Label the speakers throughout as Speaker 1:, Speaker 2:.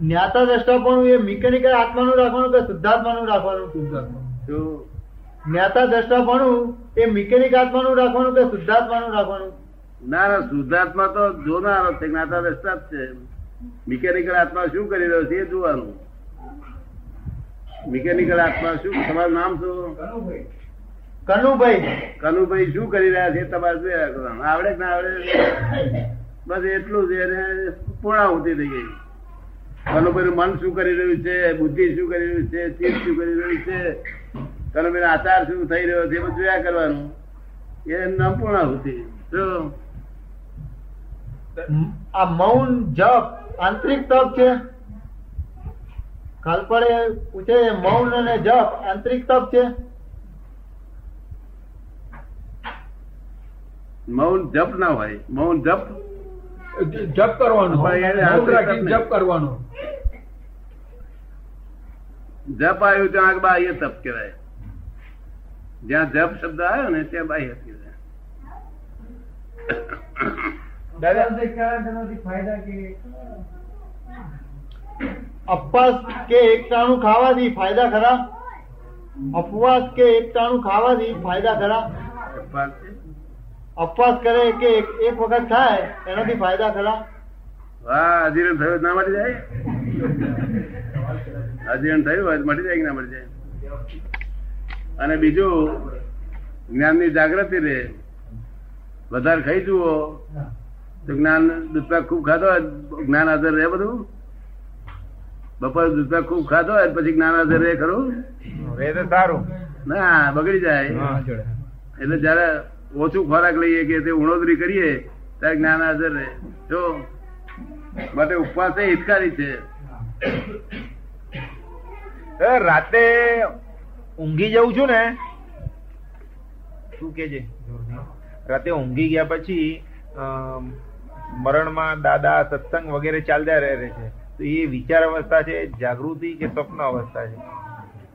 Speaker 1: જ્ઞાતા દ્રષ્ટાપણું એ મિકેનિકલ આત્માનું રાખવાનું કે શુદ્ધાત્માનું રાખવાનું
Speaker 2: જો
Speaker 1: જ્ઞાતા દ્રષ્ટાપણું એ મિકેનિક આત્માનું રાખવાનું કે શુદ્ધાત્માનું રાખવાનું?
Speaker 2: ના ના શુદ્ધાત્મા તો જોનારો છે જ્ઞાતા દ્રષ્ટા જ છે. મિકેનિકલ આત્મા શું કરી રહ્યો છે એ જોવાનું. મિકેનિકલ આત્મા શું તમારું નામ શું?
Speaker 1: કનુભાઈ.
Speaker 2: કનુભાઈ શું કરી રહ્યા છે? તમારે જોયા કરવાનું. આવડે કે ના આવડે? બસ એટલું જ એને પૂર્ણાહુતિ થઈ ગઈ. કનુભાઈ મન શું કરી રહ્યું છે બુદ્ધિ શું કરી રહ્યું છે ચિત્ત શું કરી રહ્યું છે કનુભાઈ આચાર શું થઈ રહ્યો છે એ બધું જોયા કરવાનું. એ નામ પૂર્ણાહુતિ જો
Speaker 1: આ મૌન જપ આંતરિક તપ છે? કાલપડે પૂછે મૌન અને જપ આંતરિક તપ છે?
Speaker 2: મૌન જપ ના હોય. મૌન જપ
Speaker 3: જપ કરવાનો
Speaker 2: એને આંતરિક
Speaker 3: જપ કરવાનો.
Speaker 2: જપ આવ્યું ત્યાં બાહ્ય તપ કહેવાય. જ્યાં જપ શબ્દ આવ્યો ને ત્યાં બાહ્ય કહેવાય.
Speaker 1: અપવાસ કે એકટાણું ખાવાથી ફાયદા ખરા? અપવાસ કે એકટાણું ખાવાથી ફાયદા ખરા?
Speaker 2: અપવાસ
Speaker 1: કરે કે એક એક વખત થાય એનાથી ફાયદા ખરા?
Speaker 2: વાહ અજીરણ થયું ના મળી જાય? અજીરણ થયું? હોય મળી જાય કે ના મળી જાય? અને બીજું જ્ઞાનની જાગૃતિ રે. વધારે ખાઈ જુઓ. તો જ્ઞાન દૂધપાક ખૂબ ખાધો હોય જ્ઞાન હાજર રહે બધું? બપોર દૂધપાક ખૂબ ખાધો હોય પછી જ્ઞાન હાજર રહે ખરું?
Speaker 4: તો સારું.
Speaker 2: ના બગડી જાય. એટલે જયારે ઓછું ખોરાક લઈએ કે તે ઉણોતરી કરીએ ત્યારે જ્ઞાન હાજર રહે. જો માટે ઉપવાસ એ હિતકારી છે.
Speaker 4: રાતે ઊંઘી જવું છું ને. શું કે છે? રાતે ઊંઘી ગયા પછી મરણમાં દાદા સત્સંગ વગેરે ચાલતા રહે છે. તો એ વિચાર અવસ્થા છે, જાગૃતિ કે સ્વપ્ન અવસ્થા છે?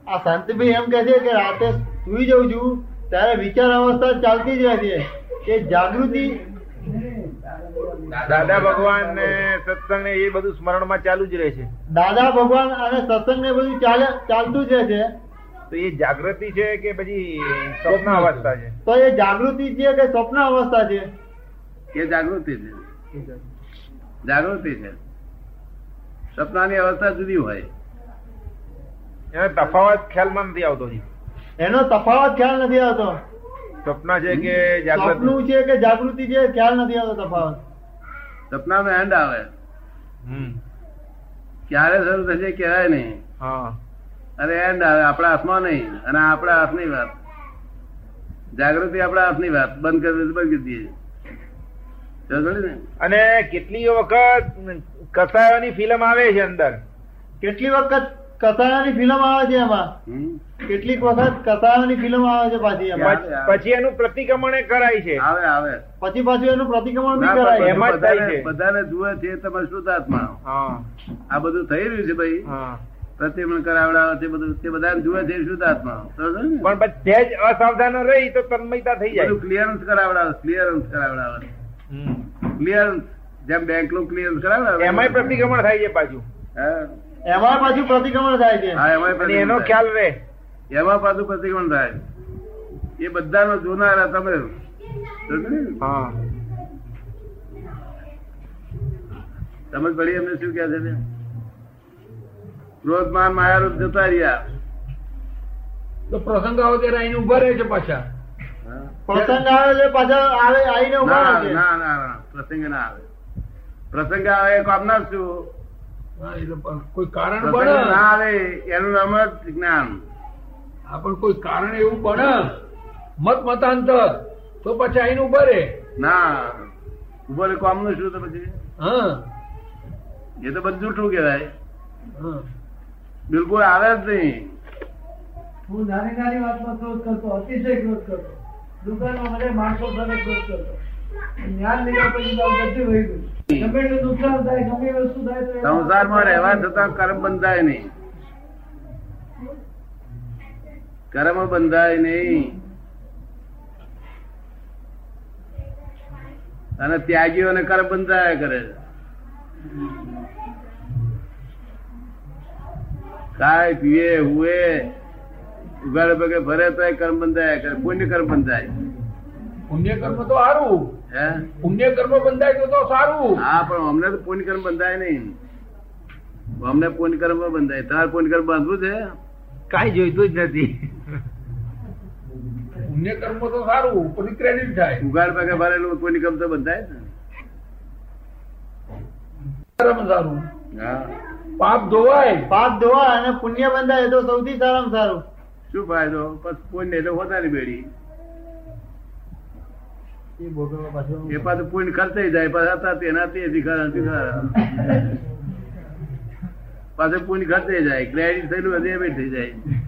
Speaker 1: આ શાંતિભાઈ એમ કે છે કે રાતે સુઈ જઉં છું, ત્યારે વિચાર અવસ્થા ચાલતી જ રહે છે. કે જાગૃતિ
Speaker 4: દાદા ભગવાન ને સત્સંગ ને એ બધું સ્મરણમાં ચાલુ જ રહે છે.
Speaker 1: દાદા ભગવાન અને સત્સંગ ને બધું ચાલે ચાલતું જ રહે છે.
Speaker 4: તો એ જાગૃતિ છે કે પછી સ્વપ્ન અવસ્થા છે?
Speaker 1: તો એ જાગૃતિ છે કે સ્વપ્ન અવસ્થા છે?
Speaker 2: એ જાગૃતિ છે. જાગૃતિ છે. સપનાની અવસ્થા જુદી હોય.
Speaker 4: એનો તફાવત ખ્યાલમાં નથી આવતો
Speaker 1: એનો તફાવત ખ્યાલ નથી આવતો.
Speaker 4: સ્વપ્ન છે કે જાગૃતિ?
Speaker 1: સ્વપ્નું છે કે જાગૃતિ છે ખ્યાલ નથી આવતો તફાવત.
Speaker 2: સપનાનો એન્ડ આવે. ક્યારે શરૂ થશે કેવાય નહીં.
Speaker 4: હા.
Speaker 2: અને એન્ડ આવે આપણા હાથમાં નહીં અને આપણા હાથની વાત. જાગૃતિ આપણા હાથની વાત બંધ કરી બંધ કરી દઈએ
Speaker 4: અને કેટલી વખત કસાયોની ફિલ્મ આવે છે અંદર?
Speaker 1: કેટલી વખત કસાયાની ફિલ્મ આવે છે એમાં. કેટલીક વખત કસાયાની ફિલ્મ આવે છે પાછી એમાં.
Speaker 4: પછી એનું પ્રતિક્રમણ કરાય છે.
Speaker 2: આવે આવે.
Speaker 1: પછી પાછું એનું પ્રતિક્રમણ બી કરાય.
Speaker 4: એમાં જ થાય છે.
Speaker 2: બધાને જુએ છે તમે શુદ્ધાત્મા આ બધું થઈ રહ્યું છે ભાઈ. પ્રતિક્રમણ કરાવડાવે છે બધું તે બધાને જુએ છે શુદ્ધાત્મા
Speaker 4: પણ તે જ અસાવધાન રહી તો તન્મયતા થઈ જાય.
Speaker 2: ક્લિયરન્સ કરાવડાવે ક્લિયરન્સ કરાવડાવે.
Speaker 4: હમ.
Speaker 2: ક્લિયરન્સ જેમ બેંકનું ક્લિયરન્સ કરાવડાવે.
Speaker 4: એમાંય પ્રતિક્રમણ થાય છે પાછું.
Speaker 2: હા.
Speaker 1: એમાં પાછું પ્રતિક્રમણ થાય છે.
Speaker 2: હા, એમાંય પ્રતિક્રમણ
Speaker 4: એનો ખ્યાલ રહે.
Speaker 2: એમાં પાછું પ્રતિક્રમણ થાય. એ બધાનો જોનારા તમે.
Speaker 4: હા.
Speaker 2: સમજ પડી એમને શું કે છે? ક્રોધ માન માયારૂપ જતા રહ્યા.
Speaker 3: તો પ્રસંગ આવે ત્યારે આઈને ઊભા રહે છે પાછા.
Speaker 1: પ્રસંગ આવે છે પાછા આવે આઈને ઊભા
Speaker 2: ના
Speaker 1: રહે છે.
Speaker 2: ના ના ના પ્રસંગ ના આવે. પ્રસંગ આવે કામ ના શું
Speaker 3: કોઈ કારણ બને?
Speaker 2: ના આવે એનું નામ જ જ્ઞાન.
Speaker 3: પણ કોઈ કારણ એવું બને? મત મતાંતર. તો પછી આઈને ઊભા
Speaker 2: ના ઉભરે કામનું શું તો પછી
Speaker 3: હા.
Speaker 2: એ તો બધું જૂઠું કહેવાય.
Speaker 3: હા.
Speaker 2: બિલકુલ આવે જ નહીં.
Speaker 5: હું નાની નાની વાતમાં ક્રોધ કરતો અતિશય ક્રોધ કરતો. દુકાનમાં મને માણસો સાથે ક્રોધ કરતો.
Speaker 2: સંસારમાં રહેવા છતાં કર્મ બંધાય નહીં. કર્મ બંધાય નહીં. અને ત્યાગીઓને કર્મ બંધાયા કરે ખાય પીએ હુએ ઉગાડે પગે ફરે તો કર્મ બંધાય કરે. પુણ્ય કર્મ બંધાય?
Speaker 3: પુણ્ય કર્મ તો સારું પુણ્ય કર્મ બંધાય તો તો સારું.
Speaker 2: હા પણ અમને તો પુણ્ય કર્મ બંધાય નહીં. અમને પુણ્ય કર્મ બંધાય. તાર પુણ્ય કર્મ બાંધવું છે?
Speaker 4: કઈ જોઈતું જ નથી.
Speaker 3: પુણ્ય કર્મ તો સારું પણ ક્રેડિટ થાય.
Speaker 2: ઉગાડ પાકે ભરેલું પુણ્ય કર્મ તો બંધાય ને.
Speaker 3: કર્મ સારું.
Speaker 2: હા.
Speaker 3: પાપ ધોવાય.
Speaker 1: પાપ ધોવાય અને પુણ્ય બંધાય એ તો સૌથી સારામાં સારું.
Speaker 2: શું ફાયદો? પછી પુણ્ય એટલે હોતાની બેડી.
Speaker 1: એ પાછું
Speaker 2: પુણ્ય ખર્ચાઈ જાય પાછા હતા તેના અધિકાર ભિખારા પાછું પુણ્ય ખર્ચાઈ જાય ક્રેડિટ થયેલું એબી થઈ જાય.